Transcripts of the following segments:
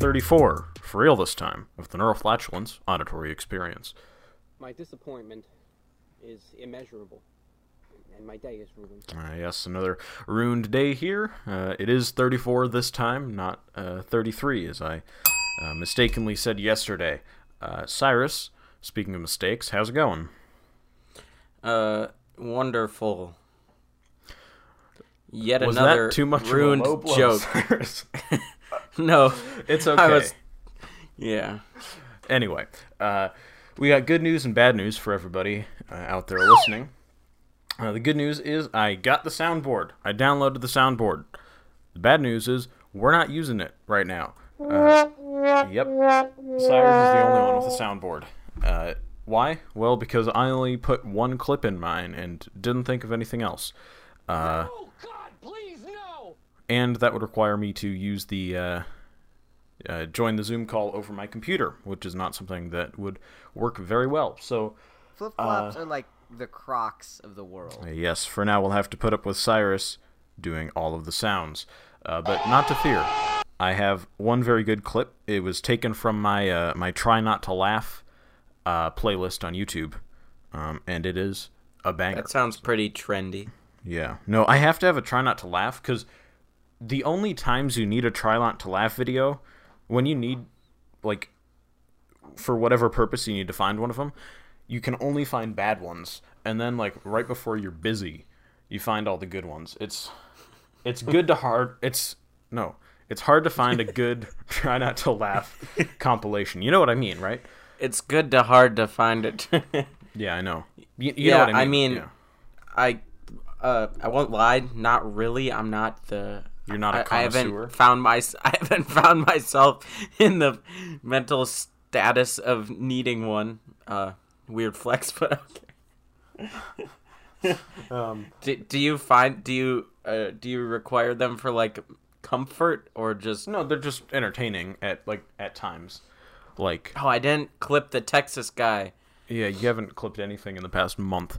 34, for real this time, of the Neuroflatulence Auditory Experience. My disappointment is immeasurable, and my day is ruined. Uh, yes, another ruined day here. Uh, it is 34 this time, not uh, 33, as I uh, mistakenly said yesterday. Uh, Cyrus, speaking of mistakes, how's it going? Uh, wonderful. Yet Was another that too much of a ruined low blow, joke. Cyrus? no, it's I okay. was. Yeah. Anyway, uh, we got good news and bad news for everybody uh, out there listening. Uh, the good news is I got the soundboard. I downloaded the soundboard. The bad news is we're not using it right now. Uh, yep, Cyrus is the only one with the soundboard. Uh, why? Well, because I only put one clip in mine and didn't think of anything else. Uh, Oh God, please no! And that would require me to use the uh, uh, join the Zoom call over my computer, which is not something that would work very well. So, Flip flops are like the Crocs of the world. uh, yes, for now we'll have to put up with Cyrus doing all of the sounds, uh, but not to fear. I have one very good clip. It was taken from my uh, my Try Not to Laugh uh, playlist on YouTube, um, and it is a banger. That sounds pretty trendy. Yeah. No, I have to have a try not to laugh because the only times you need a try not to laugh video, when you need, like, for whatever purpose you need to find one of them, you can only find bad ones. And then, like, right before you're busy, you find all the good ones. It's, it's good to hard, it's, no, it's hard to find a good try not to laugh compilation. You know what I mean, right? It's good to hard to find it. Yeah, I know. You, you yeah, know what I I mean. mean, Yeah. I, uh, I won't lie. Not really. I'm not the. You're not a I, I connoisseur? haven't found my. I haven't found myself in the mental status of needing one. Uh, weird flex, but okay. Um, Do, do you find do you uh, do you require them for like comfort or just No, they're just entertaining at like at times. Like oh I didn't clip the Texas guy. yeah, you haven't clipped anything in the past month,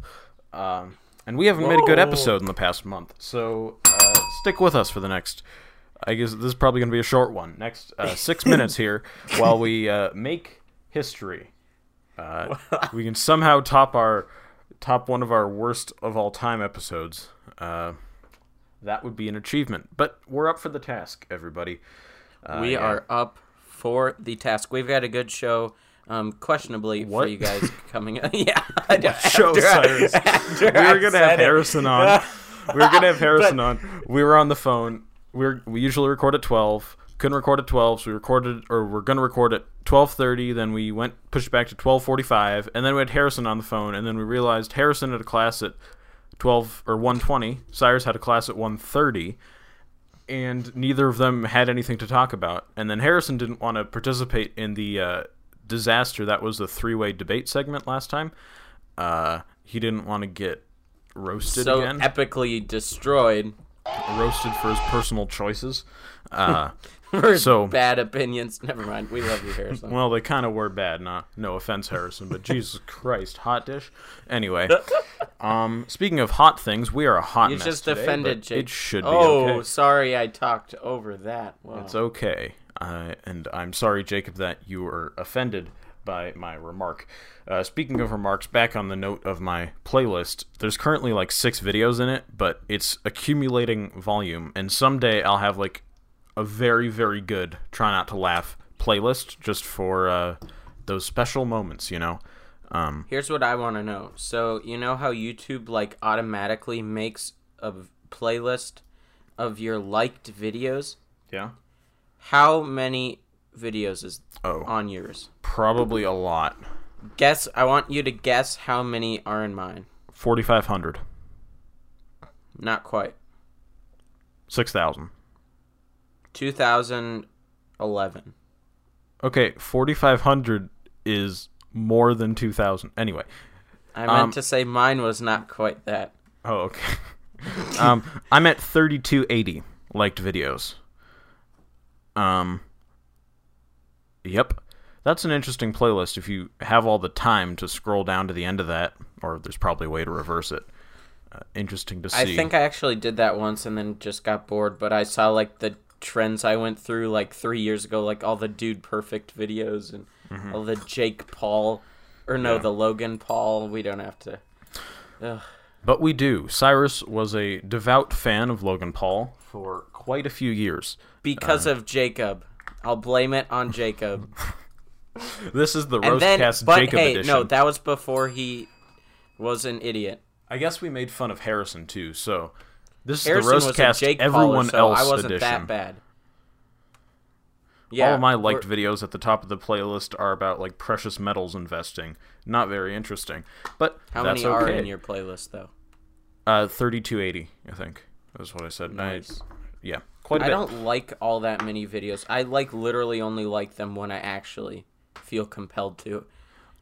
um, and we haven't made a good episode in the past month. So stick with us for the next. I guess this is probably going to be a short one. Next uh, six minutes here while we uh, make history. Uh, we can somehow top our top one of our worst of all time episodes. Uh, that would be an achievement. But we're up for the task, everybody. Uh, we yeah. are up for the task. We've got a good show. Um, questionably What? for you guys coming. Up. Yeah, show, Cyrus? we were gonna have it. Harrison on. We were gonna have Harrison on. We were on the phone. We are we usually record at twelve. Couldn't record at twelve, so we recorded or we're gonna record at twelve thirty. Then we went pushed back to twelve forty five, and then we had Harrison on the phone, and then we realized Harrison had a class at twelve or one twenty. Cyrus had a class at one thirty. And neither of them had anything to talk about. And then Harrison didn't want to participate in the uh, disaster that was the three-way debate segment last time. Uh, he didn't want to get roasted So again, epically destroyed roasted for his personal choices. Uh, for So- bad opinions. Never mind. We love you, Harrison. well, they kind of were bad. Not no offense, Harrison, but Jesus Christ, hot dish. Anyway, um, speaking of hot things, we are a hot you mess just today, offended Jake. It should be oh, okay. sorry, I talked over that. Wow. It's okay. Uh, and I'm sorry, Jacob, that you were offended by my remark. Uh, speaking of remarks, back on the note of my playlist, there's currently like six videos in it, but it's accumulating volume. And someday I'll have like a very, very good Try Not to Laugh playlist just for uh, those special moments, you know? Um, Here's what I want to know. So, you know how YouTube like automatically makes a v- playlist of your liked videos? yeah? How many videos is Oh, on yours? probably a lot. Guess I want you to guess how many are in mine. 4,500. Not quite. 6,000. 2011. Okay, 4,500 is more than 2,000. Anyway. I meant Um, to say mine was not quite that. Oh, okay. um, I'm at 3280 liked videos. Um, yep. That's an interesting playlist if you have all the time to scroll down to the end of that, or there's probably a way to reverse it. Uh, interesting to see. I think I actually did that once and then just got bored, but I saw like the trends I went through like three years ago, like all the dude perfect videos and all the Jake Paul, or no, Mm-hmm. Yeah. the Logan Paul. We don't have to. Ugh. But we do. Cyrus was a devout fan of Logan Paul for quite a few years. Because Uh. of Jacob, I'll blame it on Jacob. This is the and then, Roastcast but Jacob hey, edition. no, that was before he was an idiot. I guess we made fun of Harrison too. So this Harrison is the roast Jake everyone Pauler, so else I wasn't edition. that bad. Yeah, All of my liked we're- videos at the top of the playlist are about like precious metals investing. Not very interesting, but How that's many are okay. in your playlist though? Uh, thirty-two eighty, I think. That's what I said. I- Nice. yeah, quite a I bit. don't like all that many videos. I like literally only like them when I actually feel compelled to.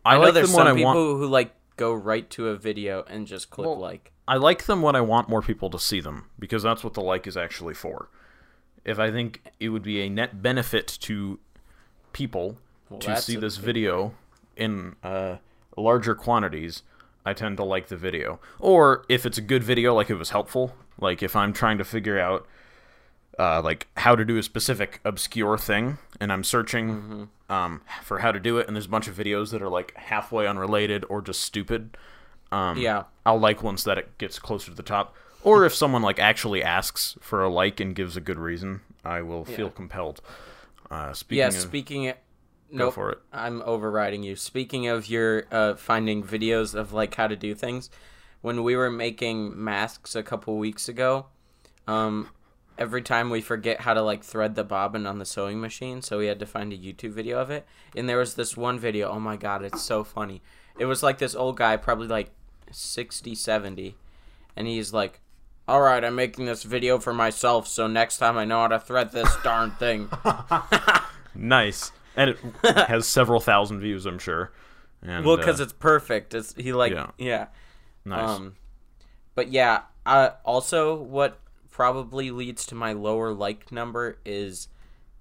I, know like there's them when some I people want. who like go right to a video and just click Well, like. I like them when I want more people to see them because that's what the like is actually for. If I think it would be a net benefit to people Well, to see this thing. video in uh, larger quantities, I tend to like the video. Or if it's a good video, like it was helpful, like if I'm trying to figure out uh, like how to do a specific obscure thing, and I'm searching Mm-hmm. um, for how to do it, and there's a bunch of videos that are like halfway unrelated or just stupid. Um, Yeah. I'll like ones that it gets closer to the top. Or if someone like actually asks for a like and gives a good reason, I will feel compelled. Uh, speaking Yeah, of, speaking of. go Nope, for it. I'm overriding you. Speaking of your uh, finding videos of like how to do things, when we were making masks a couple weeks ago, um, every time we forget how to like thread the bobbin on the sewing machine, so we had to find a YouTube video of it. And there was this one video. Oh my god, it's so funny. It was like this old guy, probably like 60, 70, and he's like. All right, I'm making this video for myself, so next time I know how to thread this darn thing. Nice, and it has several thousand views, I'm sure. And, Well, because uh, it's perfect. It's he like Yeah. yeah. nice. Um, but yeah. Uh, also, what probably leads to my lower like number is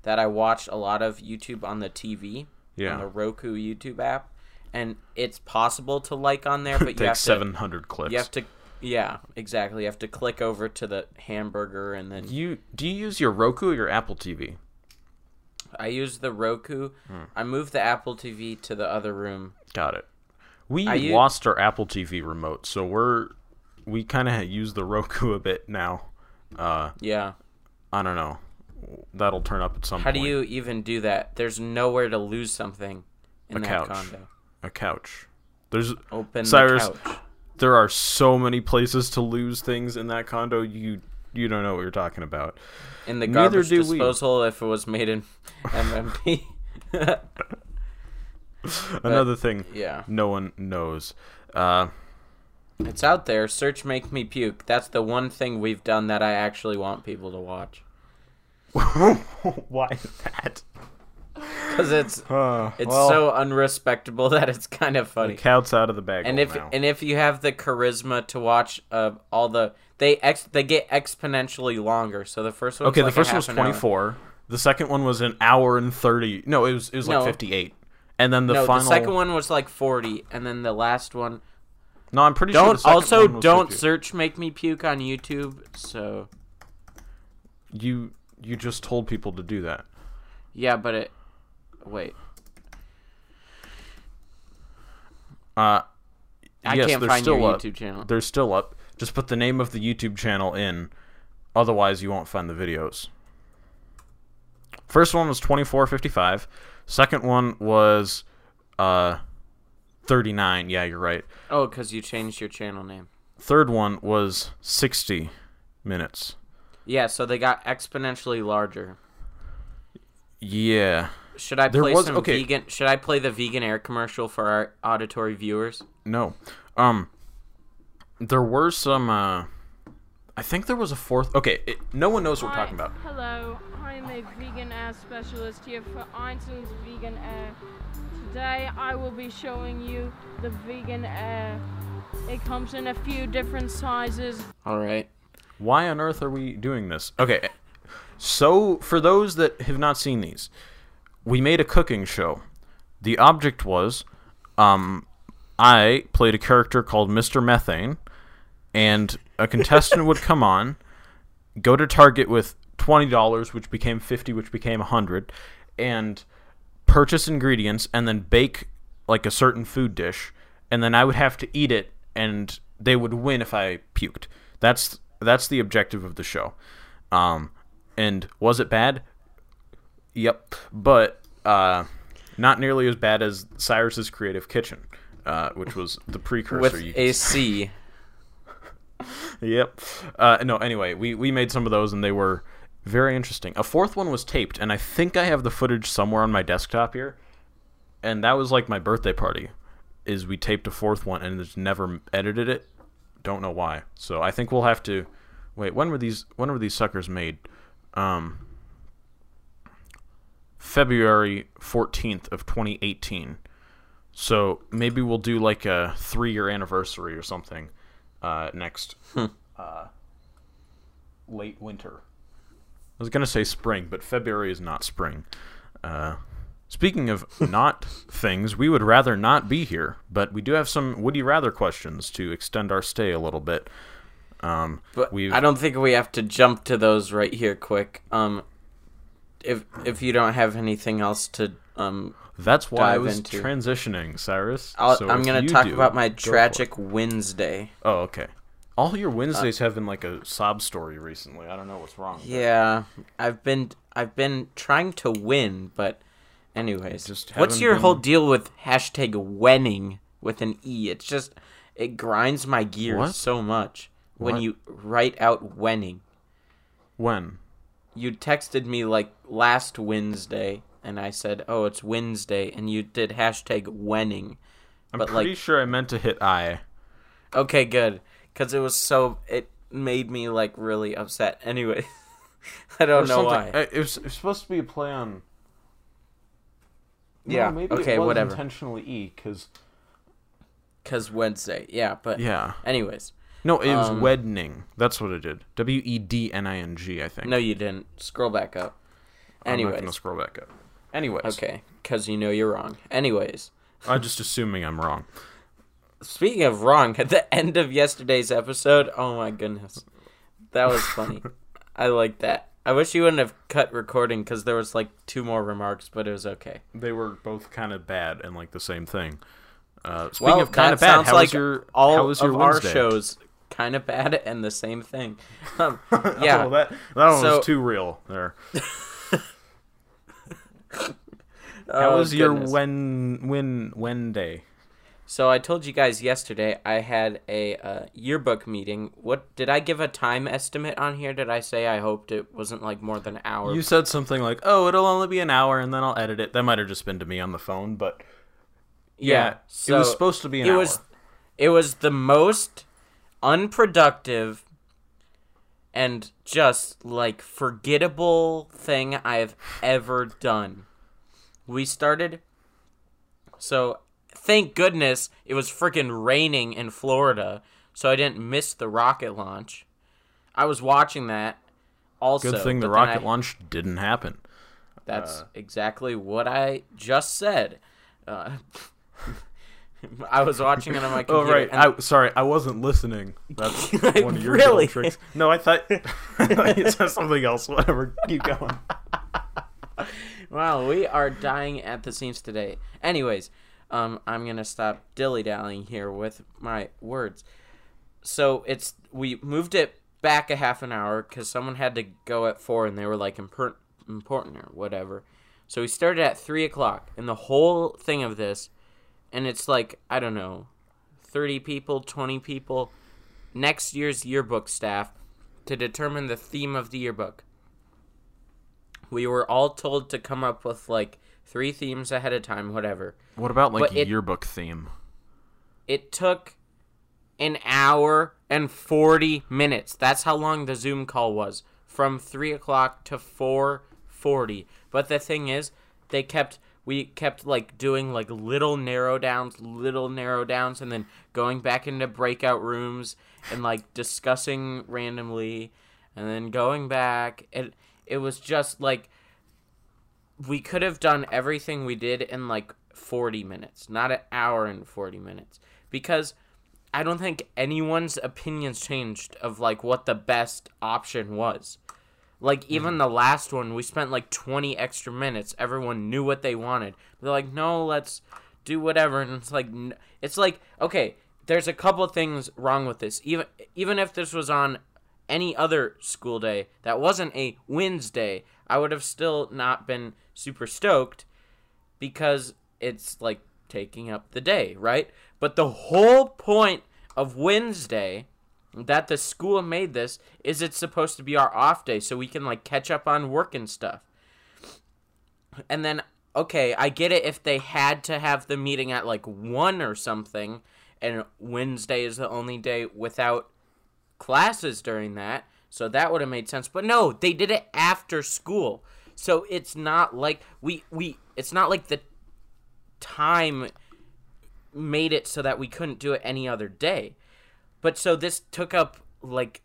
that I watch a lot of YouTube on the TV Yeah. on the Roku YouTube app, and it's possible to like on there, but you have to 700 clips. you have to yeah exactly you have to click over to the hamburger and then You do you use your Roku or your Apple TV? I use the Roku. Hmm. I moved the Apple TV to the other room. Got it. We I lost our Apple TV remote, so we're we kind of use the Roku a bit now. Uh, Yeah. I don't know. That'll turn up at some How point. do you even do that? There's nowhere to lose something in A that couch. condo. a couch? There's Open Cyrus, the couch. there are so many places to lose things in that condo. You you don't know what you're talking about. In the garbage do we. disposal if it was made in MMP. Another thing yeah. no one knows. Uh, It's out there. Search make me puke. That's the one thing we've done that I actually want people to watch. why that? Cuz it's Uh, it's well, so unrespectable that it's kind of funny. the cat's out of the bag. And if now. and if you have the charisma to watch uh, all the they ex they get exponentially longer. So the first one was. okay, the like a first one was 24. The second one was an hour and 30. No, it was it was like No. 58. And then the no, final the second one was like 40 and then the last one No, I'm pretty sure Don't the also don't 50. search make me puke on YouTube. So You you just told people to do that. yeah, but it wait. Uh I yes, can't find your up. YouTube channel. They're still up. Just put the name of the YouTube channel in. Otherwise, you won't find the videos. First one was 2455. Second one was uh 39. Yeah, you're right. Oh, because you changed your channel name. Third one was 60 minutes. Yeah, so they got exponentially larger. Yeah. Should I There play was- some okay. vegan? Should I play the vegan air commercial for our auditory viewers? No. Um there were some uh I think there was a fourth Okay, it, no one knows what we're talking about. Hello, I'm a vegan air specialist here for Einstein's Vegan Air. Today I will be showing you the vegan air. It comes in a few different sizes. All right. Why on earth are we doing this? Okay. So, for those that have not seen these, we made a cooking show. The object was um I played a character called Mr. Methane and a contestant would come on, go to Target with twenty dollars, which became fifty, which became a hundred, and purchase ingredients and then bake like a certain food dish, and then I would have to eat it, and they would win if I puked. That's that's the objective of the show. Um, and was it bad? Yep, but uh, not nearly as bad as Cyrus's Creative Kitchen, uh, which was the precursor. with you a C. Yep. Uh, no, anyway, we, we made some of those and they were very interesting. A fourth one was taped, and I think I have the footage somewhere on my desktop here. And that was like my birthday party. Is we taped a fourth one and just never edited it. Don't know why. So I think we'll have to wait. When were these? When were these suckers made? Um, February fourteenth of twenty eighteen. So maybe we'll do like a three year anniversary or something uh, next uh, late winter. I was gonna say spring, but February is not spring. Uh, speaking of not things, we would rather not be here, but we do have some would you rather questions to extend our stay a little bit. Um, But we've I don't think we have to jump to those right here quick. Um, if if you don't have anything else to um, that's why I was into. transitioning, Cyrus. I'll, So I'm gonna talk do, about my go for it. tragic Wednesday. Oh, okay. All your Uh, Wednesdays have been like a sob story recently. I don't know what's wrong. Yeah, I've been I've been trying to win, but anyways, Just what's your whole deal with hashtag winning with an e? It's just it grinds my gears What? so much when What? you write out winning. When? You texted me like last Wednesday, and I said, "Oh, it's Wednesday," and you did hashtag winning. I'm But, pretty like- sure I meant to hit I. Okay, good, because it was so it made me like really upset. Anyway, I don't know why. Uh, It was, it was supposed to be a play on. No, Yeah, maybe okay, it was whatever. intentionally E because Because Wednesday, yeah, but yeah, anyways. no, it was Um, wedding. That's what it did. W e d n i n g. I think. No, you didn't. Scroll back up. I'm not gonna scroll back up. Anyways, Okay, because you know you're wrong. Anyways, I'm just assuming I'm wrong. speaking of wrong, at the end of yesterday's episode, oh my goodness, that was funny. I like that. I wish you wouldn't have cut recording because there was like two more remarks, but it was okay. They were both kind of bad and like the same thing. Uh, speaking well, of kind of bad, sounds how like was your all how was your of our shows kind of bad and the same thing. Um, yeah, oh, that that one So- was too real. There. How Oh, was your goodness. when when when day? So I told you guys yesterday I had a uh, yearbook meeting. What did I give a time estimate on here? Did I say I hoped it wasn't like more than an hour? You said something like, "Oh, it'll only be an hour, and then I'll edit it." That might have just been to me on the phone, but yeah, it was supposed to be an it hour. was it was the most unproductive and just like forgettable thing I've ever done. We started so thank goodness it was freaking raining in Florida, so I didn't miss the rocket launch. I was watching that also. Good thing the rocket I- launch didn't happen. That's Uh, exactly what I just said. Uh, I was watching it on my Oh right, I, sorry, I wasn't listening. That's one of your Really? tricks. No, I thought, I thought you said something else. Whatever, keep going. Wow, we are dying at the seams today. Anyways, um, I'm gonna stop dilly dallying here with my words. So it's we moved it back a half an hour because someone had to go at four and they were like impor- important or whatever. So we started at three o'clock, and the whole thing of this, and it's like I don't know, thirty people, twenty people, next year's yearbook staff to determine the theme of the yearbook we were all told to come up with like three themes ahead of time, whatever. What about like it- yearbook theme? It took an hour and 40 minutes. That's how long the Zoom call was from 3 o'clock to 4.40. But the thing is, they kept, we kept like doing like little narrow downs, little narrow downs, and then going back into breakout rooms and like discussing randomly and then going back. It, it was just like, we could have done everything we did in like 40 minutes, not an hour and 40 minutes. Because I don't think anyone's opinions changed of like what the best option was. Like hmm. even the last one, we spent like 20 extra minutes. Everyone knew what they wanted. They're like, "No, let's do whatever." And it's like it's like, okay, there's a couple of things wrong with this. Even even if this was on any other school day that wasn't a Wednesday, I would have still not been super stoked because it's like taking up the day, right? But the whole point of Wednesday that the school made this is it's supposed to be our off day so we can like catch up on work and stuff. And then okay, I get it if they had to have the meeting at like 1 or something and Wednesday is the only day without classes during that. So that would have made sense. But no, they did it after school. So it's not like we we it's not like the time made it so that we couldn't do it any other day. But so this took up like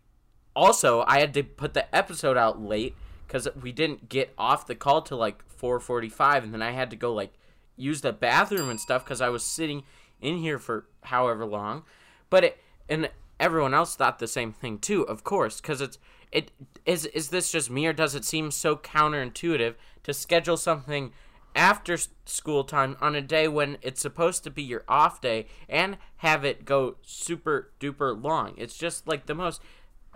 also I had to put the episode out late cuz we didn't get off the call till like 4:45 and then I had to go like use the bathroom and stuff cuz I was sitting in here for however long. But it and everyone else thought the same thing too, of course, cuz it's it is is this just me or does it seem so counterintuitive to schedule something after school time on a day when it's supposed to be your off day and have it go super duper long. It's just like the most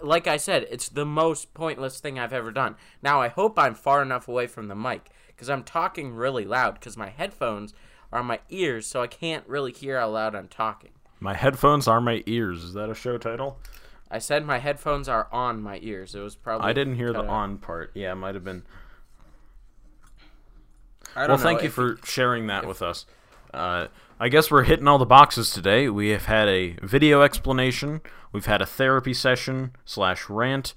like I said, it's the most pointless thing I've ever done. Now I hope I'm far enough away from the mic cuz I'm talking really loud cuz my headphones are on my ears so I can't really hear how loud I'm talking. My headphones are my ears. Is that a show title? I said my headphones are on my ears. It was probably I didn't hear the out. on part. Yeah, it might have been. Well, know thank you if for sharing that with us. Uh, I guess we're hitting all the boxes today. We have had a video explanation. We've had a therapy session slash rant,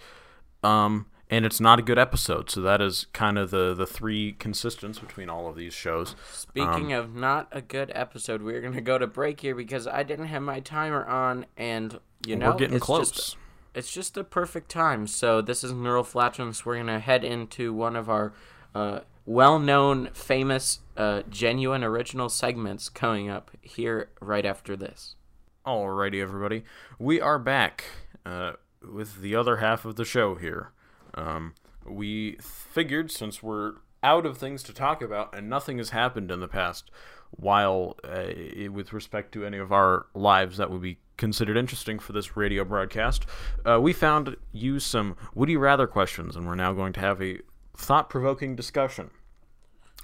um, and it's not a good episode. So that is kind of the the three consistents between all of these shows. Speaking of not a good episode, we're gonna go to break here because I didn't have my timer on, and you know we're getting it's close. Just, it's just a perfect time. So this is neural flatulence. We're gonna head into one of our uh, well-known, famous, uh, genuine, original segments coming up here right after this. Alrighty, everybody. We are back uh, with the other half of the show here. Um, we figured since we're out of things to talk about and nothing has happened in the past while uh, with respect to any of our lives that would be considered interesting for this radio broadcast, uh, we found you some would you rather questions, and we're now going to have a thought provoking discussion.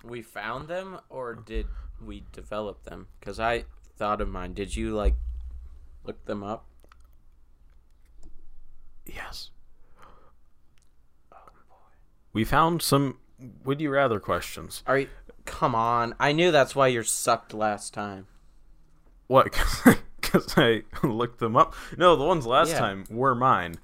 We found them, or did we develop them? Because I thought of mine. Did you like look them up? Yes. Oh boy. We found some would you rather questions. Are you? Come on! I knew that's why you're sucked last time. What? Because I looked them up. No, the ones last Yeah. time were mine,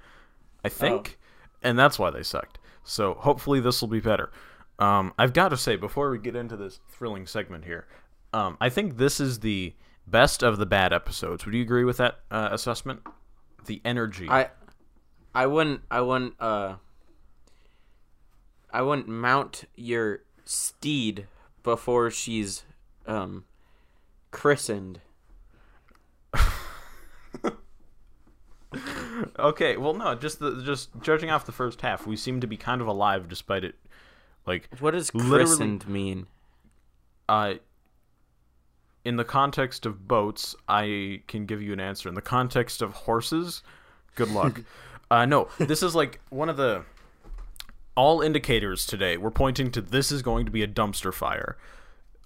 I think, oh. and that's why they sucked. So hopefully this will be better. Um, I've got to say before we get into this thrilling segment here, um, I think this is the best of the bad episodes. Would you agree with that uh, assessment? The energy. I, I wouldn't. I wouldn't. Uh. I wouldn't mount your steed before she's, um, christened. okay, well, no, just the just judging off the first half, we seem to be kind of alive despite it. Like What does christened mean? uh, in the context of boats, I can give you an answer. In the context of horses, good luck. uh, no, this is like one of the all indicators today. We're pointing to this is going to be a dumpster fire.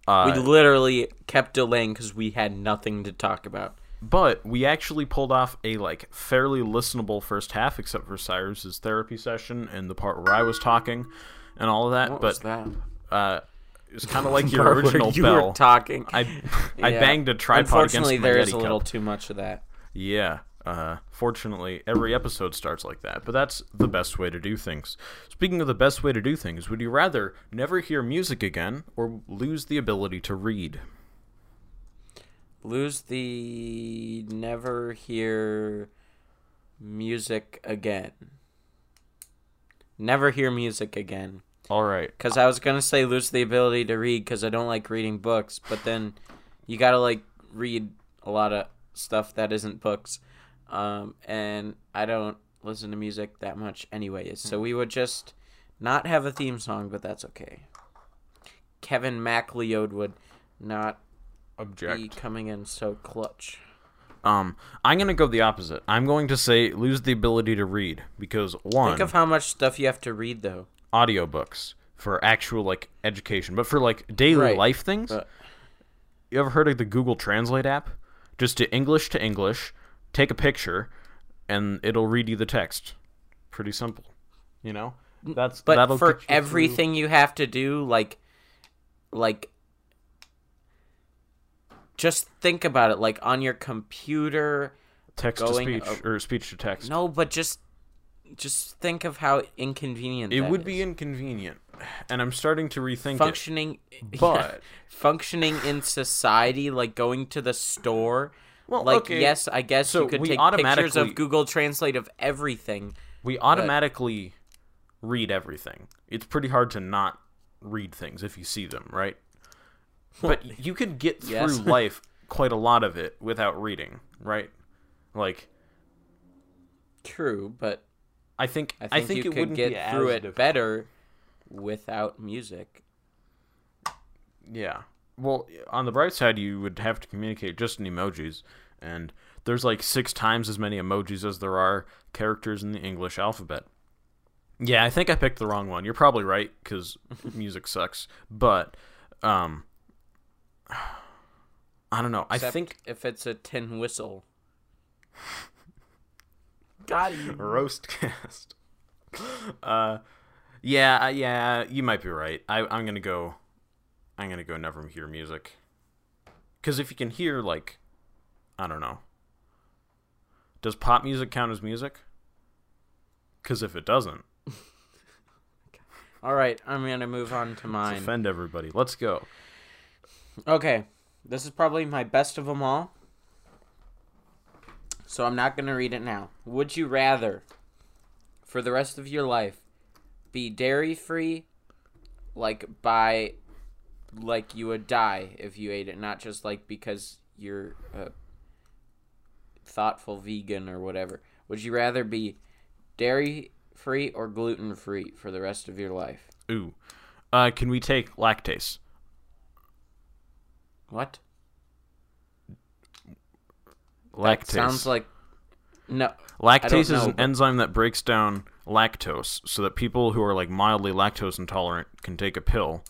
Uh, we literally kept delaying because we had nothing to talk about. But we actually pulled off a like fairly listenable first half, except for Cyrus's therapy session and the part where I was talking and all of that. What but was that? uh, it was kind of like your original you bell. were talking. I I Yeah. banged a tripod Unfortunately, there is a little cup. too much of that. Yeah. Uh, fortunately, every episode starts like that, but that's the best way to do things. Speaking of the best way to do things, would you rather never hear music again or lose the ability to read? Lose the never hear music again. Never hear music again. All right. Because I was gonna say lose the ability to read because I don't like reading books, but then you gotta like read a lot of stuff that isn't books, um, and I don't listen to music that much anyways. So we would just not have a theme song, but that's okay. Kevin MacLeod would not be Object. coming in so clutch. Um, I'm gonna go the opposite. I'm going to say lose the ability to read because one Think of how much stuff you have to read, though. audiobooks for actual like education, but for like daily Right, life things. but- you ever heard of the Google Translate app? Just to English to English, take a picture, and it'll read you the text. Pretty simple, you know. That's But for you through everything you have to do, like, like, just think about it. Like on your computer. text to speech a- or speech to text. No, but just, just think of how inconvenient it that would be inconvenient, and I'm starting to rethink it. functioning, But- functioning in society, like going to the store. Well, like okay, yes, I guess so you could we take pictures automatically- of Google Translate of everything. We automatically read everything. It's pretty hard to not read things if you see them, right? But you could get through Yes. life quite a lot of it without reading, right? Like True, but I think I I think, think you it could get through it difficult. better without music. Yeah. Well, on the bright side, you would have to communicate just in emojis, and there's like six times as many emojis as there are characters in the English alphabet. Yeah, I think I picked the wrong one. You're probably right because music sucks, but um, I don't know. I Except think if it's a tin whistle. Got you. roast cast. uh, yeah, yeah, you might be right. I, I'm gonna go. I'm gonna go never hear music. Because if you can hear like, I don't know. Does pop music count as music? Because if it doesn't, All right, I'm gonna move on to let's mine. offend everybody. Let's go. Okay, this is probably my best of them all. So I'm not going to read it now. Would you rather, for the rest of your life, be dairy free, like by, like you would die if you ate it, not just like because you're a thoughtful vegan or whatever? Would you rather be dairy free or gluten free for the rest of your life? Ooh, uh, can we take lactase? What? Lactase That sounds like no. Lactase is an but- enzyme that breaks down lactose so that people who are like mildly lactose intolerant can take a pill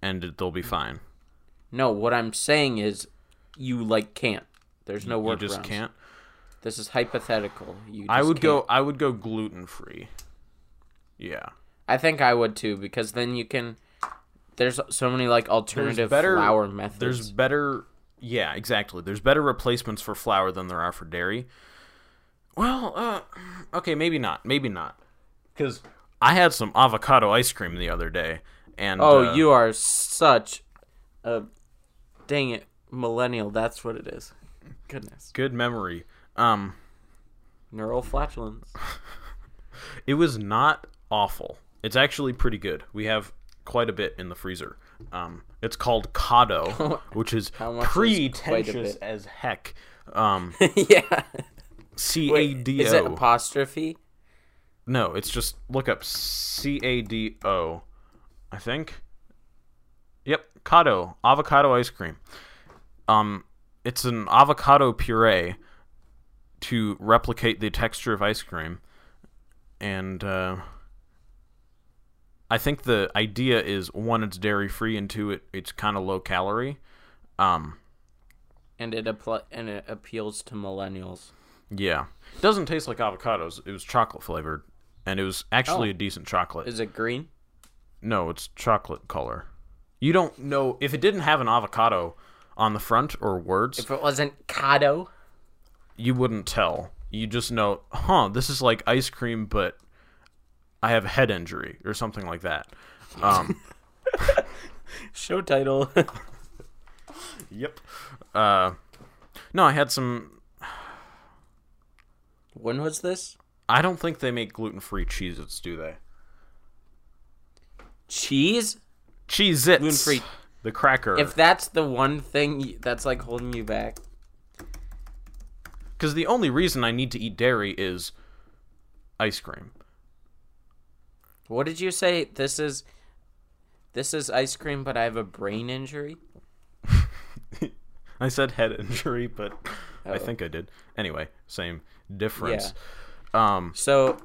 and they'll be mm. fine. No, what I'm saying is, you like can't. There's no work. you just can't. This is hypothetical. You. Just I would go can't. I would go gluten free. Yeah. I think I would too because then you can. There's so many like alternative better- flour methods. There's better yeah, exactly. There's better replacements for flour than there are for dairy. Well, uh okay, maybe not. Maybe not. Cuz I had some avocado ice cream the other day and oh, uh, you are such a dang it millennial. That's what it is. Goodness, good memory. Um neural flatulence. It was not awful. It's actually pretty good. We have quite a bit in the freezer. Um, it's called Cado, which is is pretentious bit? as heck. Um, yeah. C A D is it apostrophe? No, it's just look up C A D O. I think. Yep, Cado avocado ice cream. Um, it's an avocado puree to replicate the texture of ice cream, and uh, I think the idea is one, it's dairy free, and two, it it's kind of low calorie. Um, And it appl- and it appeals to millennials. yeah, it doesn't taste like avocados. It was chocolate flavored, and it was actually Oh. a decent chocolate. Is it green? No, it's chocolate color. You don't know if it didn't have an avocado on the front or words, If it wasn't Cado. you wouldn't tell. You just know, huh, this is like ice cream, but I have a head injury or something like that. Um, Show title. yep. Uh, no, I had some. when was this? I don't think they make gluten free Cheez-Its, do they? Cheese? Cheez-Its. Gluten-free. The cracker. If that's the one thing that's like holding you back. Because the only reason I need to eat dairy is ice cream. What did you say? This is this is ice cream, but I have a brain injury. I said head injury, but I Oh. think I did. Anyway, same difference. Um, So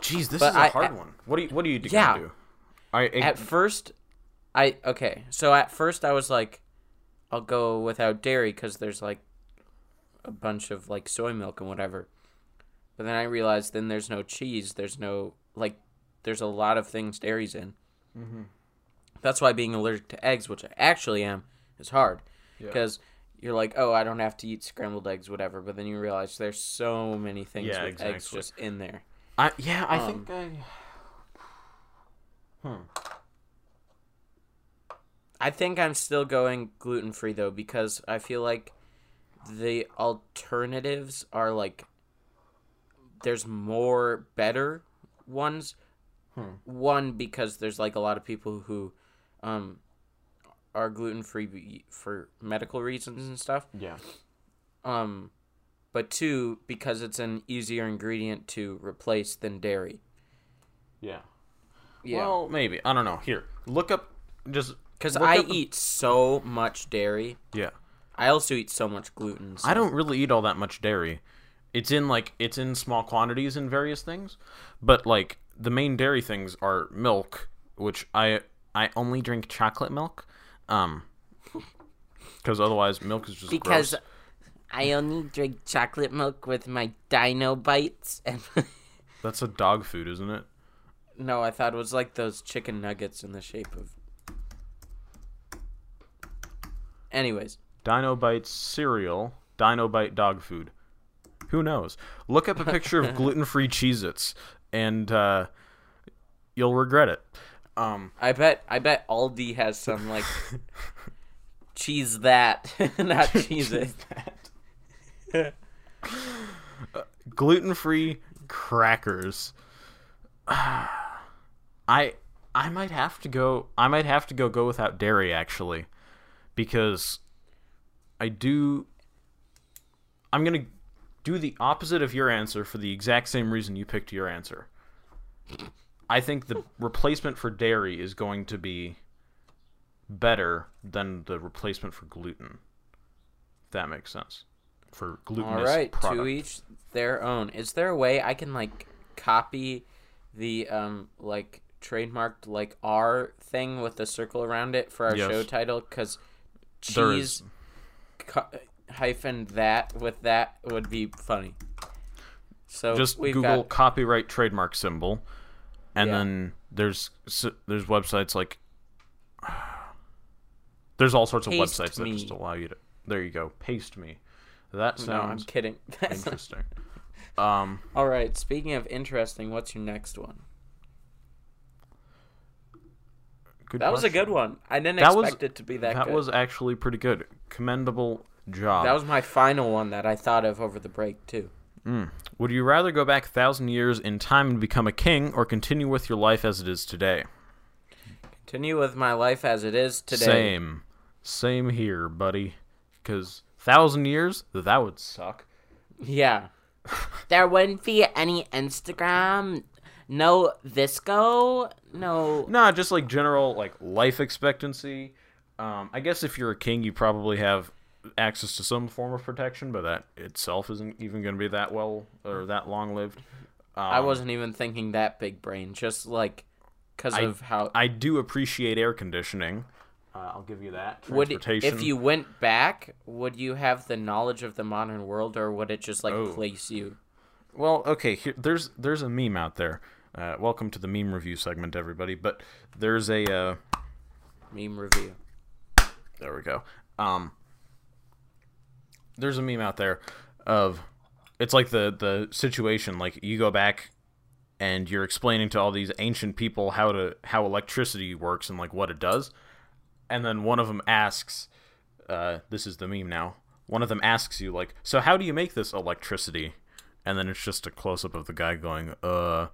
geez, this is a I- hard I- one. What do you What do you Yeah. gonna do? I, I at first, I okay. So at first I was like, I'll go without dairy because there's like a bunch of like soy milk and whatever. But then I realized then there's no cheese. There's no like. There's a lot of things dairy's in. Mm-hmm. That's why being allergic to eggs, which I actually am, is hard because you're like, oh, I don't have to eat scrambled eggs, whatever. But then you realize there's so many things Yeah, with eggs just in there. I yeah, I Um, think I. Hmm. I think I'm still going gluten free though because I feel like the alternatives are like there's more better ones. One because there's like a lot of people who um are gluten free for medical reasons and stuff. Yeah. Um but two because it's an easier ingredient to replace than dairy. Yeah. Yeah. Well, maybe I don't know. Here, look up. Just Cuz I up- eat so much dairy. Yeah. I also eat so much gluten. so- I don't really eat all that much dairy. It's in like it's in small quantities in various things, but like the main dairy things are milk, which I I only drink chocolate milk, um, because otherwise milk is just because gross. I only drink chocolate milk with my dino bites and That's a dog food, isn't it? no i thought it was like those chicken nuggets in the shape of anyways Dino Bites cereal, Dino Bite dog food. Who knows? Look up a picture of gluten-free Cheez-Its, and uh, you'll regret it. Um, i bet i bet aldi has some like cheese that not cheese it that gluten-free crackers. I I might have to go. I might have to go go without dairy actually, because I do. I'm gonna do the opposite of your answer for the exact same reason you picked your answer. I think the replacement for dairy is going to be better than the replacement for gluten. If that makes sense. For glutinous all right product. to each their own is there a way i can like copy the um like trademarked like r thing with the circle around it for our Yes. show title because cheese co- hyphen that with that would be funny. So just Google got copyright trademark symbol, and Yeah. then there's there's websites like there's all sorts of Paste websites that just allow you to. There you go, paste me. That no, I'm kidding. That's not- interesting. Um, All right. Speaking of interesting, what's your next one? good That was a good one. I didn't That was- expect it to be that, That good. was actually pretty good. Commendable job. that was my final one that I thought of over the break too. Would you rather go back a thousand years in time and become a king, or continue with your life as it is today? Continue with my life as it is today. Same, same here, buddy. Because thousand years, that would suck. Yeah. there wouldn't be any Instagram, no VSCO, no. Nah, just like general like life expectancy. Um, I guess if you're a king, you probably have access to some form of protection, but that itself isn't even going to be that well or that long lived. Um, I wasn't even thinking that big brain. Just like because of how I do appreciate air conditioning. Uh, I'll give you that. would Transportation. if you went back, would you have the knowledge of the modern world, or would it just like Oh. place you? Well, okay. Here, there's there's a meme out there. Uh, welcome to the meme review segment, everybody. But there's a uh, Meme review. There we go. Um, there's a meme out there of it's like the the situation like you go back and you're explaining to all these ancient people how to how electricity works and like what it does, and then one of them asks, uh, "This is the meme now." One of them asks you like, "So how do you make this electricity?" And then it's just a close up of the guy going, "Uh."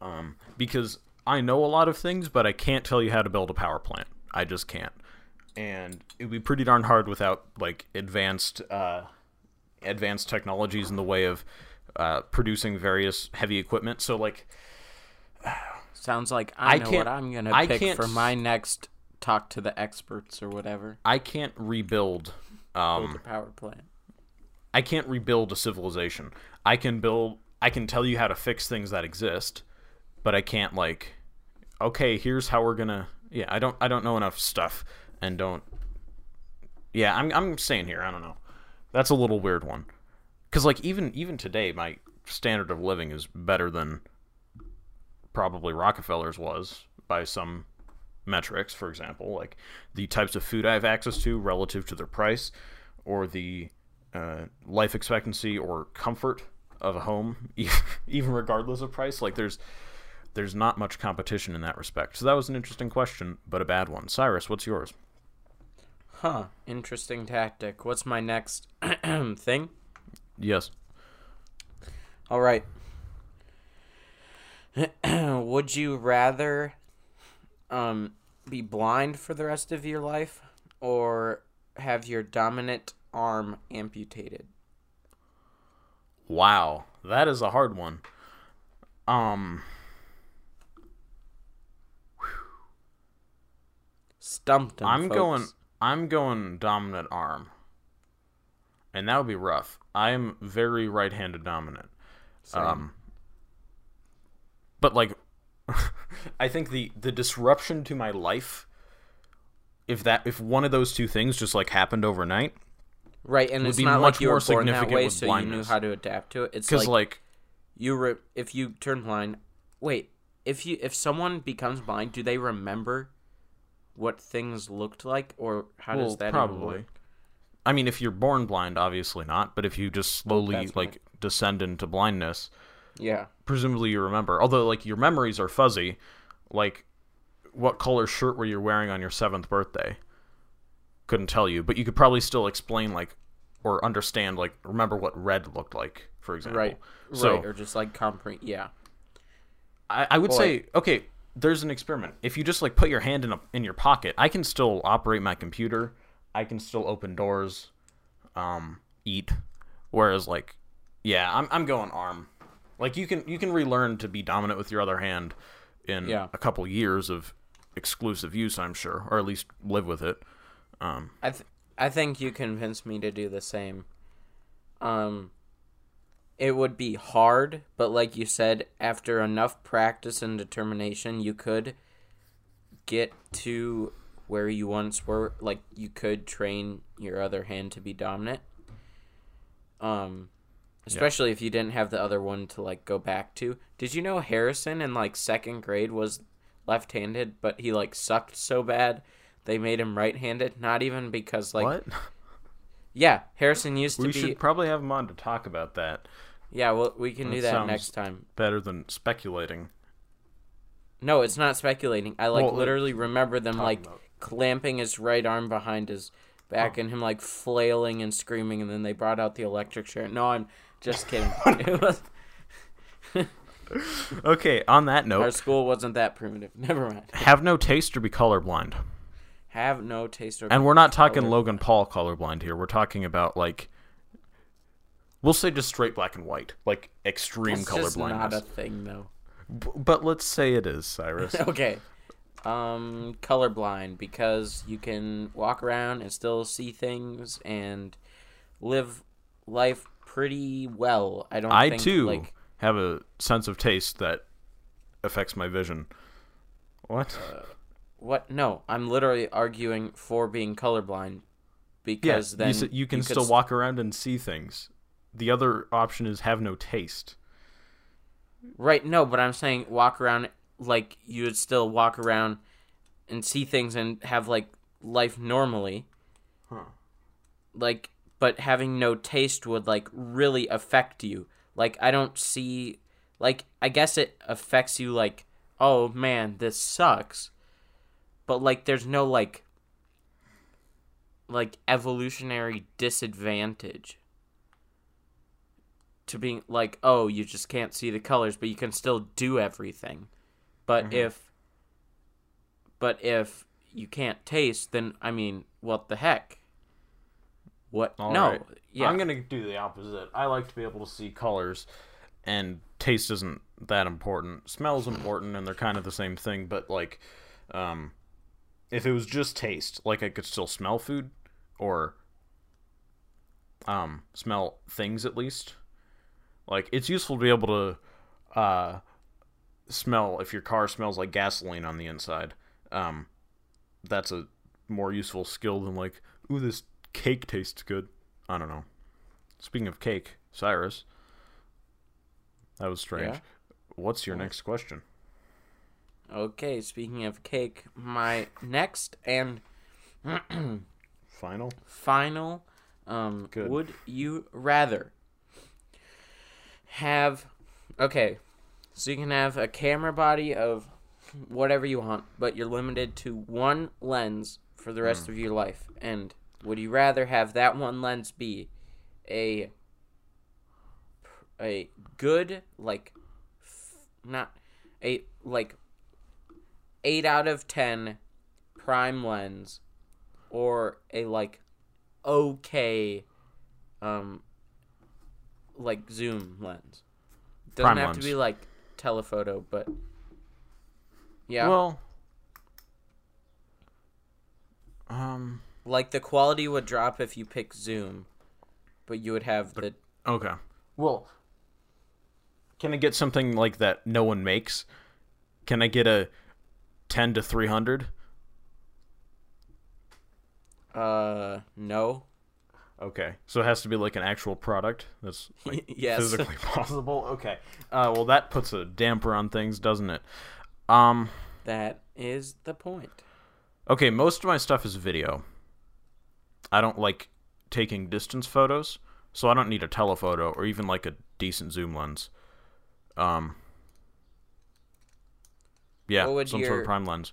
Um, because I know a lot of things, but I can't tell you how to build a power plant. I just can't. And it'd be pretty darn hard without like advanced uh, advanced technologies in the way of uh, producing various heavy equipment. So like, Sounds like I, I know can't- what I'm gonna I pick for my next talk to the experts or whatever. I can't rebuild. Build Um, a power plant. I can't rebuild a civilization. I can build. I can tell you how to fix things that exist, but I can't like. Okay, here's how we're gonna. Yeah, I don't. I don't know enough stuff, and don't. Yeah, I'm. I'm staying here. I don't know. That's a little weird one, because like even even today, my standard of living is better than probably Rockefeller's was by some metrics. For example, like the types of food I have access to relative to their price, or the uh, life expectancy or comfort of a home, even regardless of price. Like there's there's not much competition in that respect. So that was an interesting question, but a bad one. Cyrus, what's yours? Huh. Interesting tactic. What's my next thing? Yes. All right. Would you rather um be blind for the rest of your life or have your dominant arm amputated? Wow, that is a hard one. Um, Stumped him, I'm folks. going. I'm going dominant arm, and that would be rough. I am very right-handed dominant. Same. Um, but like, I think the the disruption to my life, if that if one of those two things just like happened overnight, right, and would it's be not much like you were more born that significant way, so you knew how to adapt to it. It's because like, like you re- if you turn blind. Wait, if you if someone becomes blind, do they remember what things looked like, or how well, does that probably. work? I mean, if you're born blind, obviously not. But if you just slowly That's like descend into blindness, Yeah. presumably you remember. Although like your memories are fuzzy, like what color shirt were you wearing on your seventh birthday? Couldn't tell you, but you could probably still explain like or understand like remember what red looked like, for example. Right. So right. Or just like comprehend. Yeah. I, I would Boy. say okay. There's an experiment. If you just like put your hand in a, in your pocket, I can still operate my computer. I can still open doors, um, eat. Whereas like, yeah, I'm I'm going arm. Like you can you can relearn to be dominant with your other hand in Yeah. a couple years of exclusive use, I'm sure, or at least live with it. Um, I th- I think you convinced me to do the same. Um it would be hard, but like you said, after enough practice and determination, you could get to where you once were. Like you could train your other hand to be dominant. Um especially if you didn't have the other one to like go back to. Did you know Harrison in like second grade was left-handed, but he like sucked so bad they made him right-handed? Not even because like what? Yeah, Harrison used to we be We should probably have him on to talk about that. yeah. Well, we can do That that next time. Better than speculating. No, it's not speculating. I like Well, literally remember them like about- clamping his right arm behind his back oh. and him like flailing and screaming, and then they brought out the electric chair. No, I'm just kidding. it was Okay, on that note, our school wasn't that primitive. Never mind. have no taste or be colorblind. Have no taste or And we're not talking color. Logan Paul colorblind here. We're talking about like we'll say just straight black and white, like extreme It's just not a thing though. B- but let's say it is, Cyrus. okay. Um, colorblind because you can walk around and still see things and live life pretty well. I don't. I think, too like have a sense of taste that affects my vision. What? What? No, I'm literally arguing for being colorblind because yes, then you, you can could still s- walk around and see things. The other option is have no taste. Right? No, but I'm saying walk around like you would still walk around and see things and have like life normally. Huh. like but having no taste would like really affect you like i don't see like i guess it affects you like oh man this sucks but like there's no like like evolutionary disadvantage to being like oh you just can't see the colors but you can still do everything but Mm-hmm. if but if you can't taste then i mean what the heck what All no right. yeah I'm gonna do the opposite. I like to be able to see colors, and taste isn't that important. Smell's important, and they're kind of the same thing. But like, um, if it was just taste, like I could still smell food, or um, smell things at least. Like it's useful to be able to uh, smell if your car smells like gasoline on the inside. Um, that's a more useful skill than like, ooh, this cake tastes good. I don't know. Speaking of cake, Cyrus, that was strange. Yeah? What's your next question? Okay, speaking of cake, my next and Final. final um Good. would you rather have okay so you can have a camera body of whatever you want but you're limited to one lens for the rest of your life and would you rather have that one lens be a a good like f- not a like 8 out of 10 prime lens or a like okay um like zoom lens doesn't Prime have lens. to be like telephoto but yeah Well, um, like the quality would drop if you pick zoom but you would have the okay. Well, can I get something like that no one makes? Can I get a ten to three hundred? uh no Okay, so it has to be like an actual product that's like yes physically possible. Okay, uh, well that puts a damper on things, doesn't it? Um, that is the point okay, most of my stuff is video. I don't like taking distance photos, so I don't need a telephoto or even like a decent zoom lens. Um, yeah, some sort of prime lens,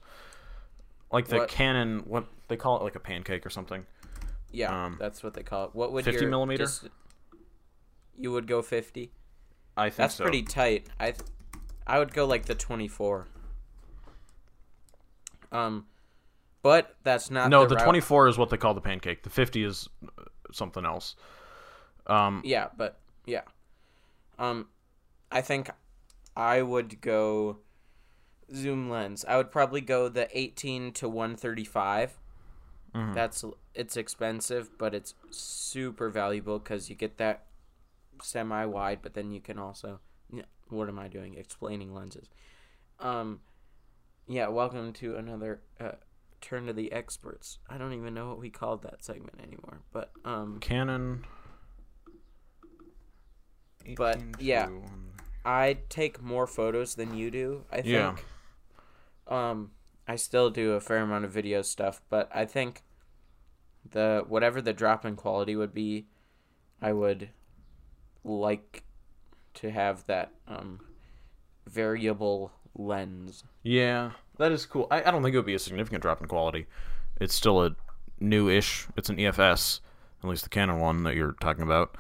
like the What- Canon. What they call it, like a pancake or something. yeah Um, that's what they call it what would 50 your millimeter? dis- you would go 50 I think that's so. pretty tight i th- i would go like the 24 um but that's not No, the, the route- 24 is what they call the pancake. The 50 is uh, something else. Um, Yeah, but yeah. Um I think I would go zoom lens. I would probably go the 18 to 135. Mhm. That's it's expensive, but it's super valuable cuz you get that semi wide, but then you can also what am I doing explaining lenses. Um yeah, welcome to another uh, turn to the experts. I don't even know what we called that segment anymore, but um Canon. But, yeah. I take more photos than you do. I think. Yeah. Um, I still do a fair amount of video stuff, but I think the whatever the drop in quality would be, I would like to have that um variable lens. Yeah, that is cool. I, I don't think it would be a significant drop in quality. It's still a new-ish. It's an EFS, at least the Canon one that you're talking about.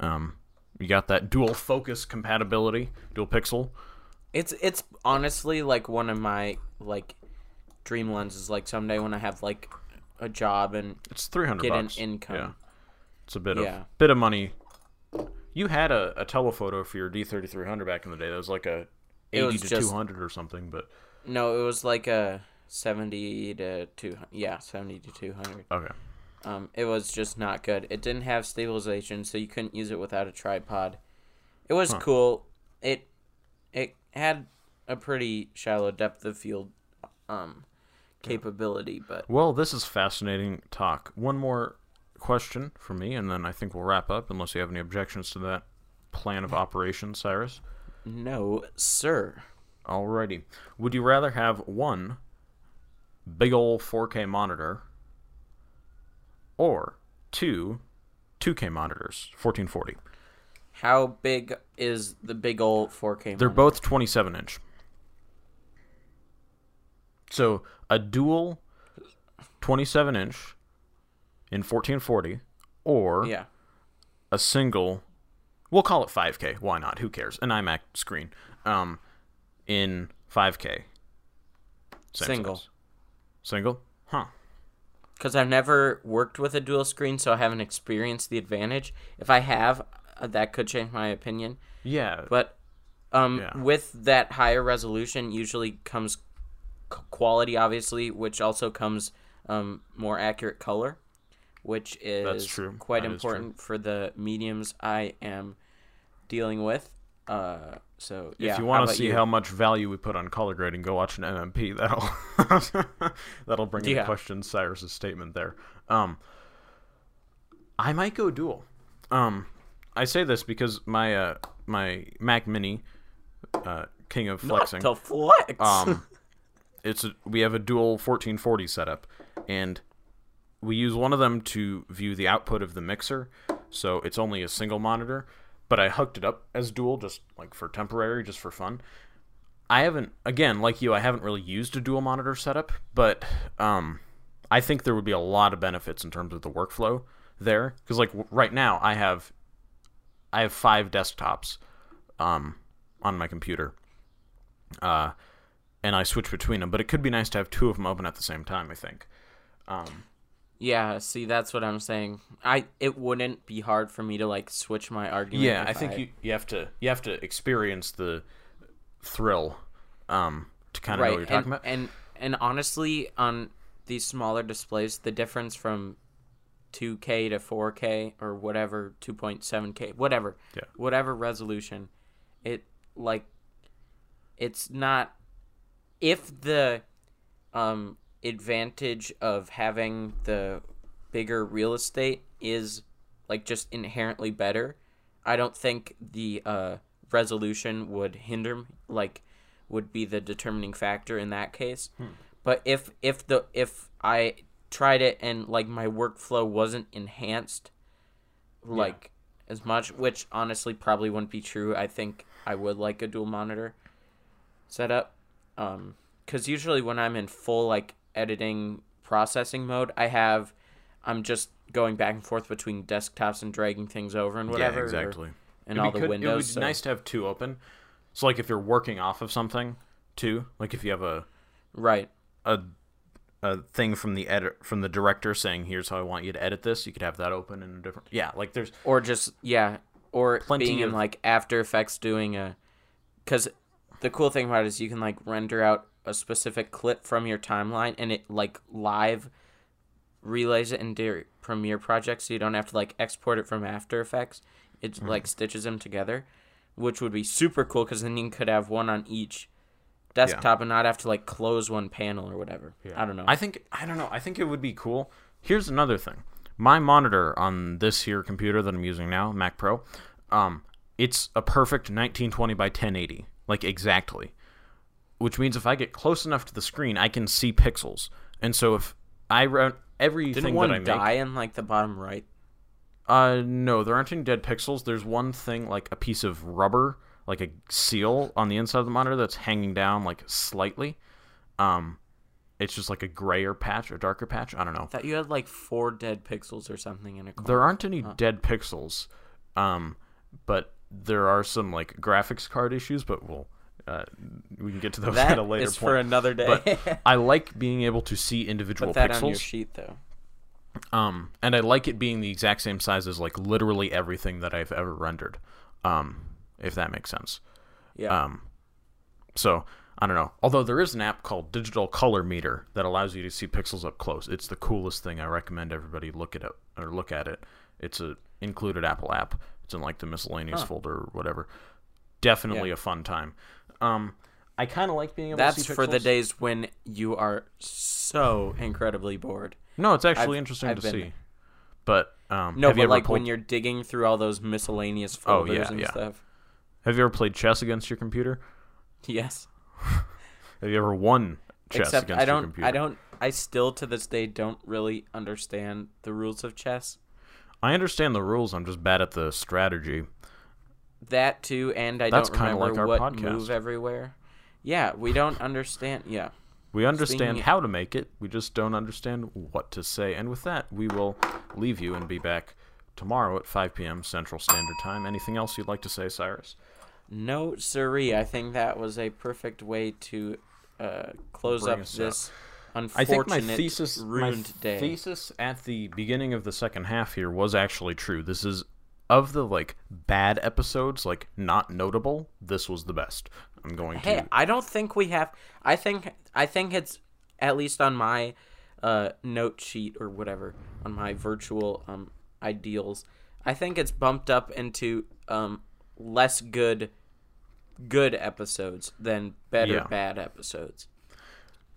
Um, you got that dual focus compatibility, dual pixel. It's it's honestly like one of my like dream lenses. Like someday when I have like a job and It's three hundred get an income. Yeah, it's a bit Yeah. of bit of money. You had a, a telephoto for your D thirty three hundred back in the day. That was like a eighty to two hundred or something. But No, it was like a seventy to two. Yeah, seventy to two hundred. okay, Um, it was just not good. It didn't have stabilization, so you couldn't use it without a tripod. It was Huh. cool. It had a pretty shallow depth of field um capability, but well, this is fascinating talk. One more question for me, and then I think we'll wrap up. Unless you have any objections to that plan of operation, Cyrus. no, sir. Alrighty. Would you rather have one big ol' 4K monitor or two 2K monitors, 1440? How big is the big old 4K? They're monitor? both 27 inch. So a dual 27 inch in 1440 or Yeah. a single we'll call it 5k why not who cares an imac screen um in 5k Same Single. size. single huh Because I've never worked with a dual screen, so I haven't experienced the advantage. If I have, uh, that could change my opinion. yeah But Um, Yeah. with that higher resolution, usually comes c- quality, obviously, which also comes um, more accurate color, which is quite That is important for the mediums I am dealing with. Uh, so yeah, if you want to see you? how much value we put on color grading, go watch an MMP. That'll that'll bring into Yeah. question Cyrus's statement there. Um, I might go dual. Um, I say this because my uh my Mac Mini, uh, king of flexing. Not to flex. um, it's a, we have a dual 1440 setup, and we use one of them to view the output of the mixer. So it's only a single monitor, but I hooked it up as dual just like for temporary, just for fun. I haven't, again, like you, I haven't really used a dual monitor setup, but um, I think there would be a lot of benefits in terms of the workflow there. Because like w- right now, I have, I have five desktops, um, on my computer. Uh, and I switch between them. But it could be nice to have two of them open at the same time. I think. Um, yeah, see, that's what I'm saying. I it wouldn't be hard for me to like switch my argument. yeah, I think you, you have to you have to experience the thrill um, to kind of know what you're and, talking about. And and honestly, on these smaller displays, the difference from 2K to 4K or whatever 2.7K, whatever, Yeah. whatever resolution, it like it's not if the um advantage of having the bigger real estate is like just inherently better i don't think the uh resolution would hinder like would be the determining factor in that case but if if the if i tried it and like my workflow wasn't enhanced like as much which honestly probably wouldn't be true i think i would like a dual monitor setup um because usually when i'm in full like editing processing mode i have i'm just going back and forth between desktops and dragging things over and whatever yeah, or- exactly. and It'd all be the windows It would be so- nice to have two open. So like if you're working off of something too, like if you have a right a a thing from the edit from the director saying here's how I want you to edit this, you could have that open in a different. Yeah, like there's or just yeah or Plenty being in like after effects doing a because the cool thing about it is you can like render out a specific clip from your timeline and it like live relays it into premiere project so you don't have to like export it from after effects it Mm-hmm. like stitches them together which would be super cool because then you could have one on each desktop and not have to like close one panel or whatever i don't know I think I don't know. I think it would be cool. Here's another thing. My monitor on this here computer that I'm using now, Mac Pro, um, it's a perfect 1920 by 1080, like exactly. Which means if I get close enough to the screen, I can see pixels. And so if I run everything didn't one that I make, die in like the bottom right uh, no, there aren't any dead pixels. There's one thing like a piece of rubber, like a seal on the inside of the monitor that's hanging down like slightly. Um, it's just like a grayer patch, a darker patch. I don't know. thought you had like four dead pixels or something in a corner. There aren't any dead pixels, um, but there are some like graphics card issues. But we'll uh, we can get to those That at a later is point. for another day. But I like being able to see individual Put that pixels. on your sheet though. Um, and I like it being the exact same size as like literally everything that I've ever rendered. Um, if that makes sense. Yeah. Um, so I don't know. Although there is an app called Digital Color Meter that allows you to see pixels up close. It's the coolest thing. I recommend everybody look at it or look at it. It's a included Apple app. It's in like the miscellaneous folder or whatever. Definitely Yeah. a fun time. Um, I kind of like being able That's to see That's for the days when you are so incredibly bored. No, it's actually I've- interesting I've to been see. But um, No, but like pulled- when you're digging through all those miscellaneous Oh, folders yeah, and yeah. stuff. Have you ever played chess against your computer? Yes. Have you ever won chess Except against I don't computer? I don't I still to this day don't really understand the rules of chess. I understand the rules. I'm just bad at the strategy. That too, and I That's don't remember like our what podcast. move everywhere. Yeah, we don't understand. Yeah. We understand Speaking- how to make it. We just don't understand what to say. And with that, we will leave you and be back tomorrow at 5 p.m. Central Standard Time. Anything else you'd like to say, Cyrus? No, siree. I think that was a perfect way to uh, close up this I unfortunate think my thesis, my ruined day. thesis at the beginning of the second half here was actually true. This is of the like bad episodes, like not notable, this was the best. I'm going Hey, to. I don't think we have. I think I think it's at least on my uh, note sheet or whatever on my virtual um, ideals. I think it's bumped up into um, less good good episodes than better Yeah. bad episodes.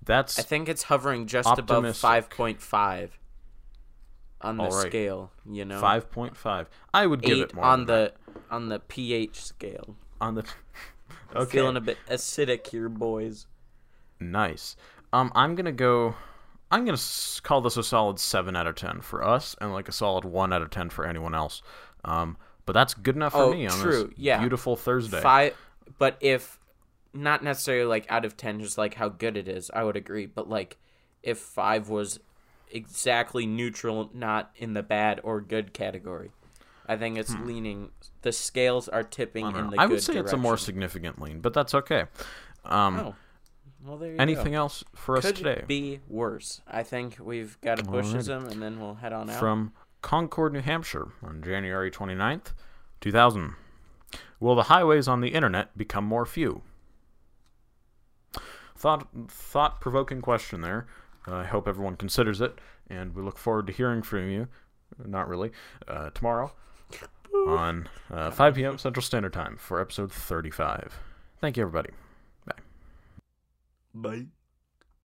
That's I think it's hovering just above five point five on the right. scale. You know, five point five. I would give eight it more on the on the pH scale. on the. Okay, Feeling a bit acidic here, boys. nice. Um, I'm gonna go. I'm gonna call this a solid seven out of ten for us, and like a solid one out of ten for anyone else. Um, but that's good enough for Oh, me on true, this yeah. beautiful Thursday. Five, but if not necessarily like out of ten, just like how good it is, I would agree. But like if five was exactly neutral, not in the bad or good category, I think it's leaning. The scales are tipping in the. Hmm. I would good say it's a more significant lean, but that's okay. Um, Oh, well there you anything go. else for us Could today? be worse. I think we've got to bushism, and then we'll head on out. from Concord, New Hampshire on January 29th, 2000. Will the highways on the internet become more few? Thought thought provoking question there. Uh, I hope everyone considers it, and we look forward to hearing from you. Not really. Uh, tomorrow on uh, 5 p.m. Central Standard Time for episode 35. Thank you, everybody. Bye. Bye.